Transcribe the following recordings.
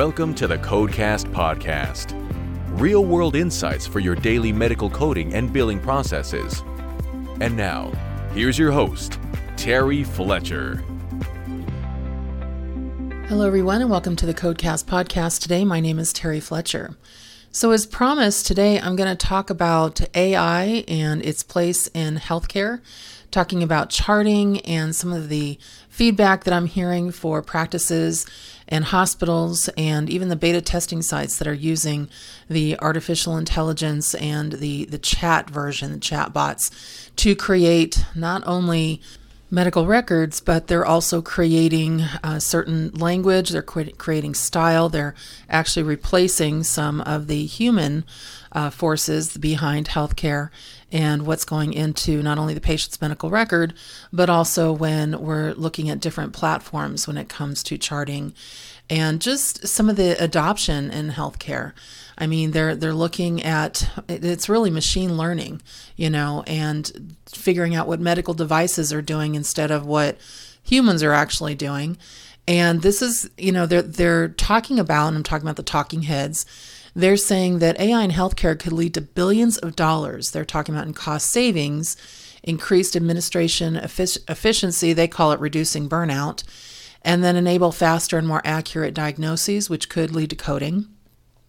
Welcome to the Codecast Podcast. Real world insights for your daily medical coding and billing processes. And now, here's your host, Terry Fletcher. Hello, everyone, and welcome to the Codecast Podcast. Today, my name is Terry Fletcher. So, as promised, today I'm going to talk about AI and its place in healthcare, talking about charting and some of the feedback that I'm hearing for practices and hospitals and even the beta testing sites that are using the artificial intelligence and the, the chat version, the chat bots, to create not only medical records, but they're also creating a certain language, they're creating style, they're actually replacing some of the human uh, forces behind healthcare and what's going into not only the patient's medical record, but also when we're looking at different platforms when it comes to charting and just some of the adoption in healthcare. I mean, they're they're looking at it's really machine learning, you know, and figuring out what medical devices are doing instead of what humans are actually doing. And this is, you know, they're they're talking about, and I'm talking about the talking heads. They're saying that AI in healthcare could lead to billions of dollars. They're talking about in cost savings, increased administration efficiency. They call it reducing burnout, and then enable faster and more accurate diagnoses, which could lead to coding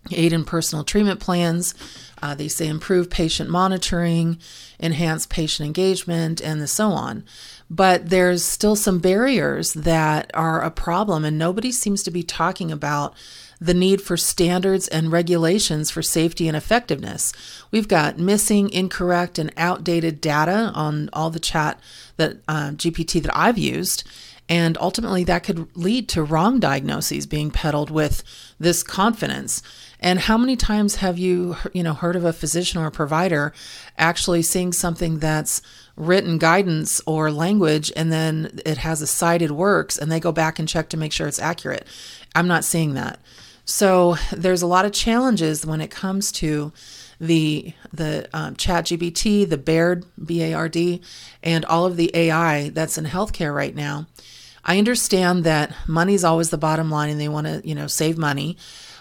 aid in personal treatment plans. Uh, they say improve patient monitoring, enhance patient engagement, and the so on. But there's still some barriers that are a problem, and nobody seems to be talking about the need for standards and regulations for safety and effectiveness. We've got missing, incorrect, and outdated data on all the chat that uh, GPT that I've used and ultimately, that could lead to wrong diagnoses being peddled with this confidence. And how many times have you, you know, heard of a physician or a provider actually seeing something that's written guidance or language and then it has a cited works and they go back and check to make sure it's accurate? I'm not seeing that. So there's a lot of challenges when it comes to the the um, Chat GPT, the Bard B A R D, and all of the AI that's in healthcare right now. I understand that money's always the bottom line and they want to, you know, save money,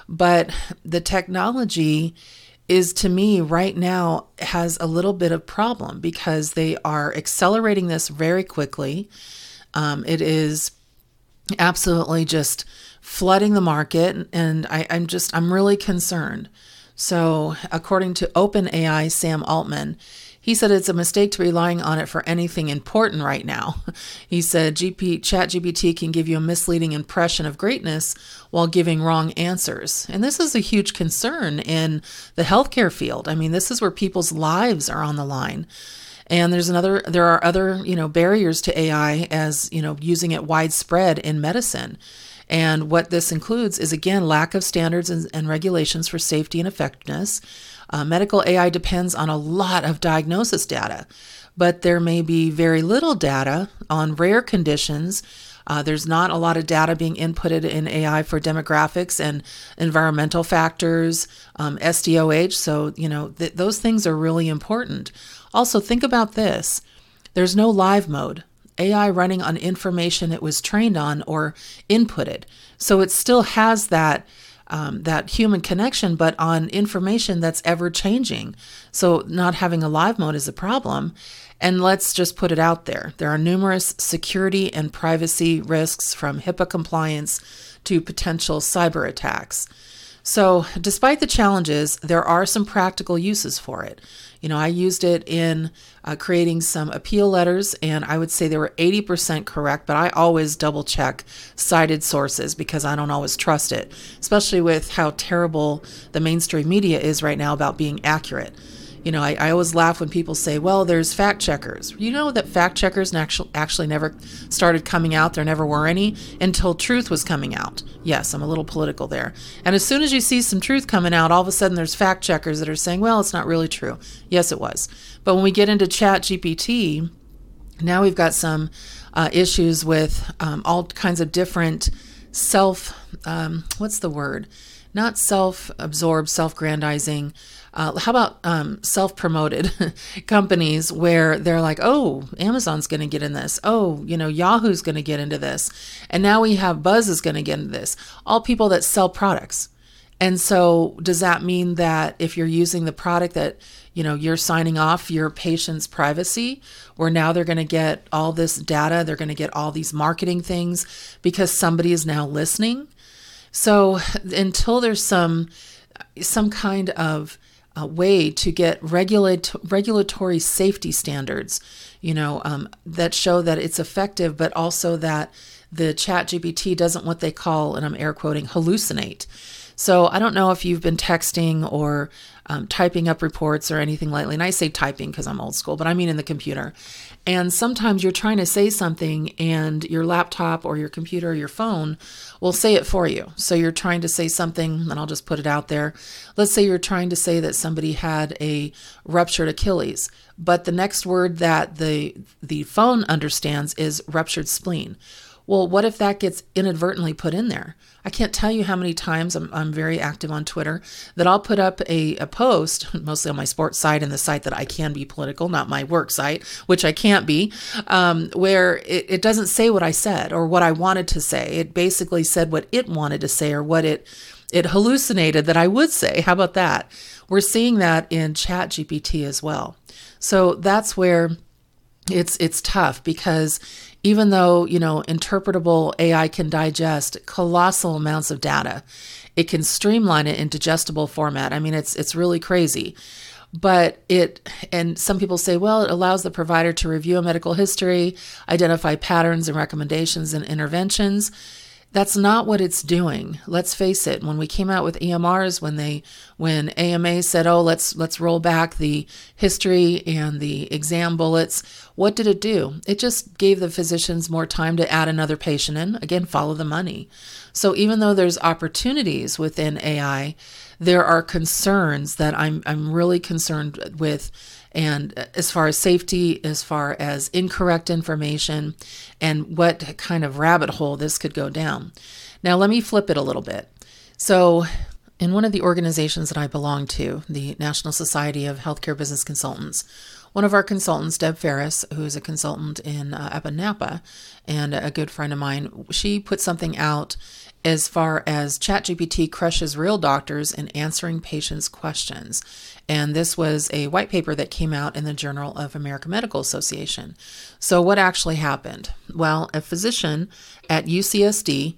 but the technology is to me right now has a little bit of problem because they are accelerating this very quickly. Um, it is absolutely just flooding the market, and I, I'm just I'm really concerned. So, according to OpenAI, Sam Altman, he said it's a mistake to relying on it for anything important right now. He said GP ChatGPT can give you a misleading impression of greatness while giving wrong answers. And this is a huge concern in the healthcare field. I mean, this is where people's lives are on the line. And there's another there are other, you know, barriers to AI as, you know, using it widespread in medicine. And what this includes is again lack of standards and, and regulations for safety and effectiveness uh, medical AI depends on a lot of diagnosis data, but there may be very little data on rare conditions. Uh, there's not a lot of data being inputted in AI for demographics and environmental factors, um, SDOH. So, you know, th- those things are really important. Also, think about this there's no live mode. AI running on information it was trained on or inputted. So it still has that um, that human connection, but on information that's ever changing. So, not having a live mode is a problem. And let's just put it out there there are numerous security and privacy risks from HIPAA compliance to potential cyber attacks. So, despite the challenges, there are some practical uses for it. You know, I used it in uh, creating some appeal letters, and I would say they were 80% correct, but I always double check cited sources because I don't always trust it, especially with how terrible the mainstream media is right now about being accurate. You know, I, I always laugh when people say, well, there's fact checkers. You know that fact checkers actually, actually never started coming out. There never were any until truth was coming out. Yes, I'm a little political there. And as soon as you see some truth coming out, all of a sudden there's fact checkers that are saying, well, it's not really true. Yes, it was. But when we get into Chat GPT, now we've got some uh, issues with um, all kinds of different self, um, what's the word? Not self absorbed, self grandizing. Uh, how about um, self promoted companies where they're like, oh, Amazon's going to get in this. Oh, you know, Yahoo's going to get into this. And now we have Buzz is going to get into this. All people that sell products. And so, does that mean that if you're using the product that you know you're signing off your patient's privacy, where now they're going to get all this data, they're going to get all these marketing things because somebody is now listening? So, until there's some some kind of uh, way to get regulate, regulatory safety standards, you know, um, that show that it's effective, but also that the chat GPT doesn't what they call, and I'm air quoting, hallucinate. So I don't know if you've been texting or um, typing up reports or anything lately. And I say typing because I'm old school, but I mean in the computer. And sometimes you're trying to say something and your laptop or your computer or your phone will say it for you. So you're trying to say something, and I'll just put it out there. Let's say you're trying to say that somebody had a ruptured Achilles, but the next word that the the phone understands is ruptured spleen well, what if that gets inadvertently put in there? I can't tell you how many times I'm, I'm very active on Twitter that I'll put up a, a post, mostly on my sports site and the site that I can be political, not my work site, which I can't be, um, where it, it doesn't say what I said or what I wanted to say. It basically said what it wanted to say or what it it hallucinated that I would say. How about that? We're seeing that in Chat GPT as well. So that's where it's it's tough because even though, you know, interpretable AI can digest colossal amounts of data, it can streamline it in digestible format. I mean, it's it's really crazy. But it, and some people say, well, it allows the provider to review a medical history, identify patterns and recommendations and interventions. That's not what it's doing. Let's face it. When we came out with EMRs, when they, when AMA said, "Oh, let's let's roll back the history and the exam bullets," what did it do? It just gave the physicians more time to add another patient in. Again, follow the money. So even though there's opportunities within AI, there are concerns that I'm I'm really concerned with and uh, as far as safety, as far as incorrect information, and what kind of rabbit hole this could go down. Now, let me flip it a little bit. So, in one of the organizations that I belong to, the National Society of Healthcare Business Consultants, one of our consultants, Deb Ferris, who is a consultant in uh, up in Napa and a good friend of mine, she put something out as far as ChatGPT crushes real doctors in answering patients' questions. And this was a white paper that came out in the Journal of American Medical Association. So, what actually happened? Well, a physician at UCSD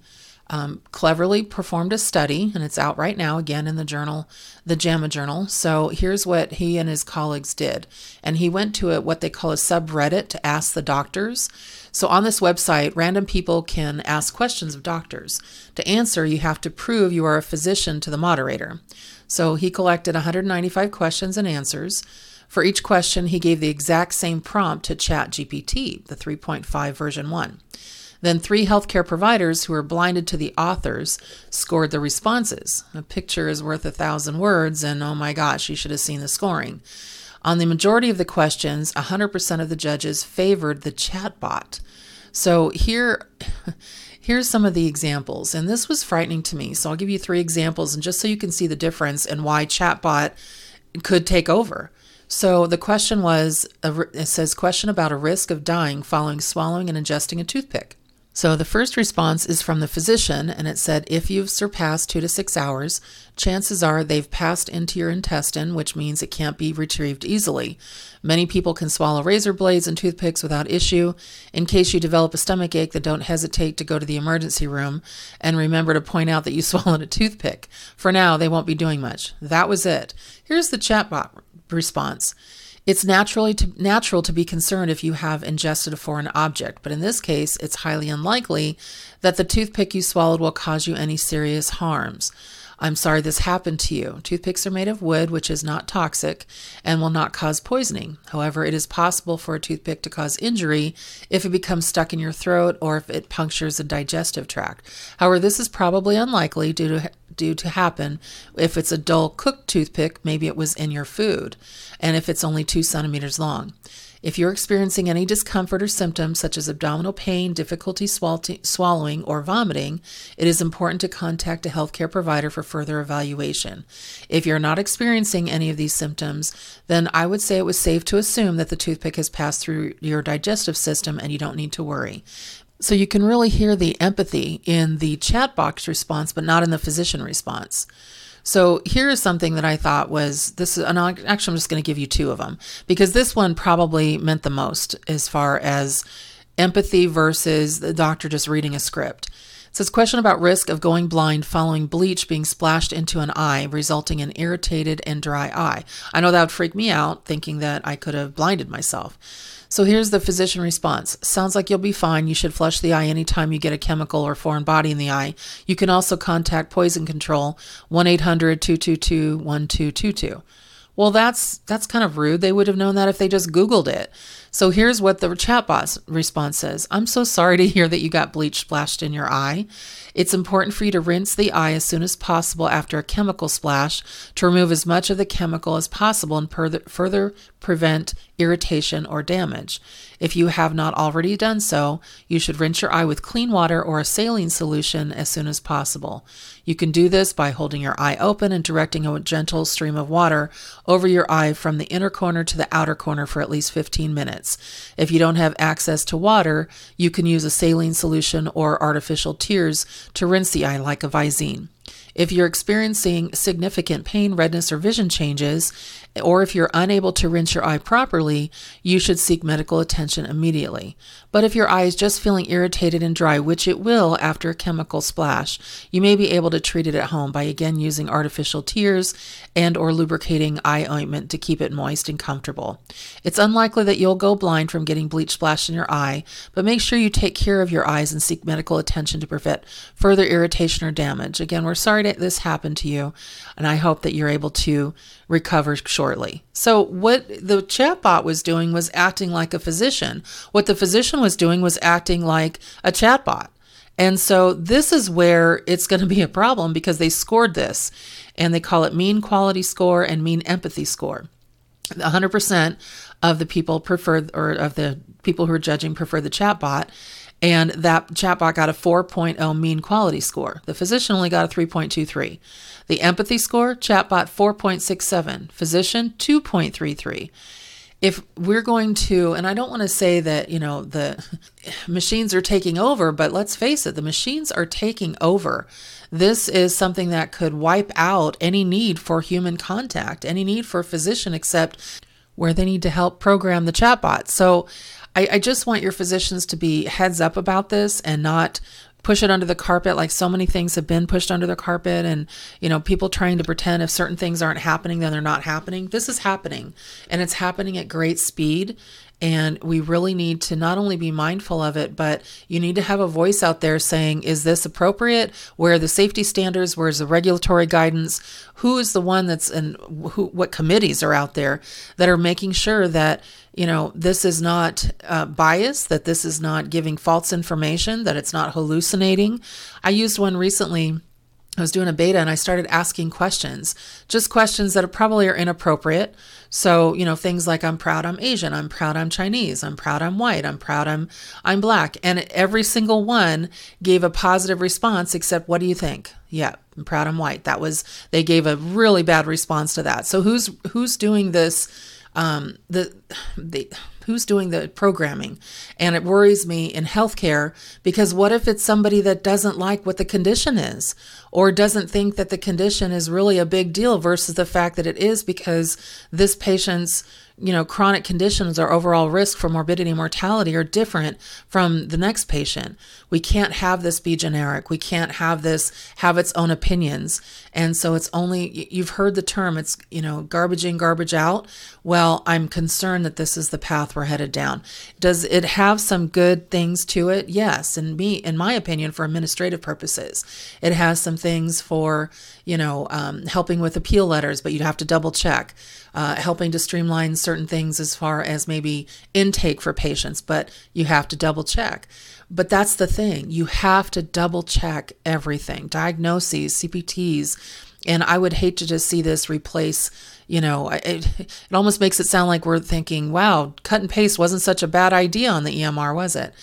um, cleverly performed a study, and it's out right now again in the journal, the JAMA Journal. So here's what he and his colleagues did. And he went to a, what they call a subreddit to ask the doctors. So on this website, random people can ask questions of doctors. To answer, you have to prove you are a physician to the moderator. So he collected 195 questions and answers. For each question, he gave the exact same prompt to ChatGPT, the 3.5 version 1. Then three healthcare providers who were blinded to the authors scored the responses. A picture is worth a thousand words, and oh my gosh, you should have seen the scoring. On the majority of the questions, 100% of the judges favored the chatbot. So here, here's some of the examples, and this was frightening to me. So I'll give you three examples, and just so you can see the difference and why chatbot could take over. So the question was, it says question about a risk of dying following swallowing and ingesting a toothpick. So the first response is from the physician, and it said if you've surpassed two to six hours, chances are they've passed into your intestine, which means it can't be retrieved easily. Many people can swallow razor blades and toothpicks without issue. In case you develop a stomach ache, then don't hesitate to go to the emergency room and remember to point out that you swallowed a toothpick. For now, they won't be doing much. That was it. Here's the chatbot response. It's naturally to, natural to be concerned if you have ingested a foreign object, but in this case, it's highly unlikely that the toothpick you swallowed will cause you any serious harms. I'm sorry this happened to you. Toothpicks are made of wood, which is not toxic and will not cause poisoning. However, it is possible for a toothpick to cause injury if it becomes stuck in your throat or if it punctures the digestive tract. However, this is probably unlikely due to due to happen. If it's a dull cooked toothpick, maybe it was in your food. And if it's only two centimeters long. If you're experiencing any discomfort or symptoms such as abdominal pain, difficulty swallowing, or vomiting, it is important to contact a healthcare provider for further evaluation. If you're not experiencing any of these symptoms, then I would say it was safe to assume that the toothpick has passed through your digestive system and you don't need to worry. So you can really hear the empathy in the chat box response, but not in the physician response. So here is something that I thought was this. And i actually, I'm just going to give you two of them because this one probably meant the most as far as empathy versus the doctor just reading a script. Says question about risk of going blind following bleach being splashed into an eye, resulting in irritated and dry eye. I know that would freak me out, thinking that I could have blinded myself. So here's the physician response. Sounds like you'll be fine. You should flush the eye anytime you get a chemical or foreign body in the eye. You can also contact poison control 1-800-222-1222. Well, that's that's kind of rude. They would have known that if they just googled it. So here's what the chatbot response says. I'm so sorry to hear that you got bleach splashed in your eye. It's important for you to rinse the eye as soon as possible after a chemical splash to remove as much of the chemical as possible and further prevent irritation or damage. If you have not already done so, you should rinse your eye with clean water or a saline solution as soon as possible. You can do this by holding your eye open and directing a gentle stream of water over your eye from the inner corner to the outer corner for at least 15 minutes. If you don't have access to water, you can use a saline solution or artificial tears to rinse the eye like a Visine. If you're experiencing significant pain, redness, or vision changes, or if you're unable to rinse your eye properly, you should seek medical attention immediately. But if your eye is just feeling irritated and dry, which it will after a chemical splash, you may be able to treat it at home by again using artificial tears and or lubricating eye ointment to keep it moist and comfortable. It's unlikely that you'll go blind from getting bleach splashed in your eye, but make sure you take care of your eyes and seek medical attention to prevent further irritation or damage. Again, we're sorry that this happened to you, and I hope that you're able to recover shortly. So, what the chatbot was doing was acting like a physician. What the physician was doing was acting like a chatbot. And so, this is where it's going to be a problem because they scored this and they call it mean quality score and mean empathy score. 100% of the people prefer, or of the people who are judging prefer the chatbot and that chatbot got a 4.0 mean quality score. The physician only got a 3.23. The empathy score, chatbot 4.67, physician 2.33. If we're going to, and I don't want to say that, you know, the machines are taking over, but let's face it, the machines are taking over. This is something that could wipe out any need for human contact, any need for a physician, except where they need to help program the chatbot. So I, I just want your physicians to be heads up about this and not push it under the carpet like so many things have been pushed under the carpet and you know people trying to pretend if certain things aren't happening then they're not happening. This is happening and it's happening at great speed and we really need to not only be mindful of it, but you need to have a voice out there saying, is this appropriate? Where are the safety standards? Where's the regulatory guidance? Who is the one that's and who, what committees are out there that are making sure that, you know, this is not uh, bias, that this is not giving false information, that it's not hallucinating. I used one recently I was doing a beta and I started asking questions, just questions that are probably are inappropriate. So, you know, things like I'm proud I'm Asian, I'm proud I'm Chinese, I'm proud I'm white, I'm proud I'm I'm black. And every single one gave a positive response except what do you think? Yeah, I'm proud I'm white. That was they gave a really bad response to that. So who's who's doing this um the the who's doing the programming? And it worries me in healthcare because what if it's somebody that doesn't like what the condition is or doesn't think that the condition is really a big deal versus the fact that it is because this patient's you know, chronic conditions or overall risk for morbidity and mortality are different from the next patient. We can't have this be generic. We can't have this have its own opinions. And so it's only, you've heard the term, it's, you know, garbage in, garbage out. Well, I'm concerned that this is the path we're headed down. Does it have some good things to it? Yes. And me, in my opinion, for administrative purposes, it has some things for, you know, um, helping with appeal letters, but you'd have to double check. uh, helping to streamline certain things as far as maybe intake for patients, but you have to double check. But that's the thing. You have to double check everything diagnoses, CPTs. And I would hate to just see this replace, you know, it, it almost makes it sound like we're thinking, wow, cut and paste wasn't such a bad idea on the EMR, was it?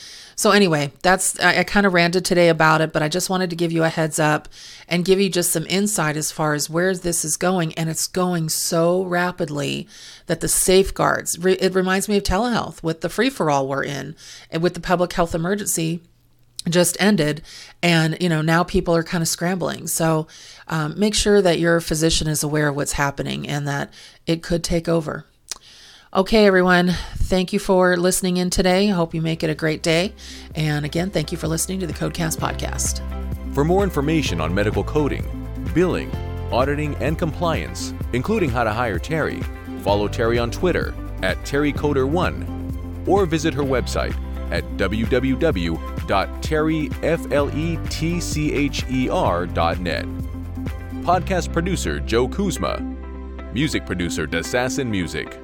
So anyway, that's I, I kind of ranted today about it, but I just wanted to give you a heads up and give you just some insight as far as where this is going, and it's going so rapidly that the safeguards. It reminds me of telehealth with the free for all we're in, and with the public health emergency just ended and you know now people are kind of scrambling so um, make sure that your physician is aware of what's happening and that it could take over Okay, everyone, thank you for listening in today. I Hope you make it a great day. And again, thank you for listening to the Codecast podcast. For more information on medical coding, billing, auditing, and compliance, including how to hire Terry, follow Terry on Twitter at TerryCoder1 or visit her website at www.terryfletcher.net. Podcast producer Joe Kuzma. Music producer Dassassin Music.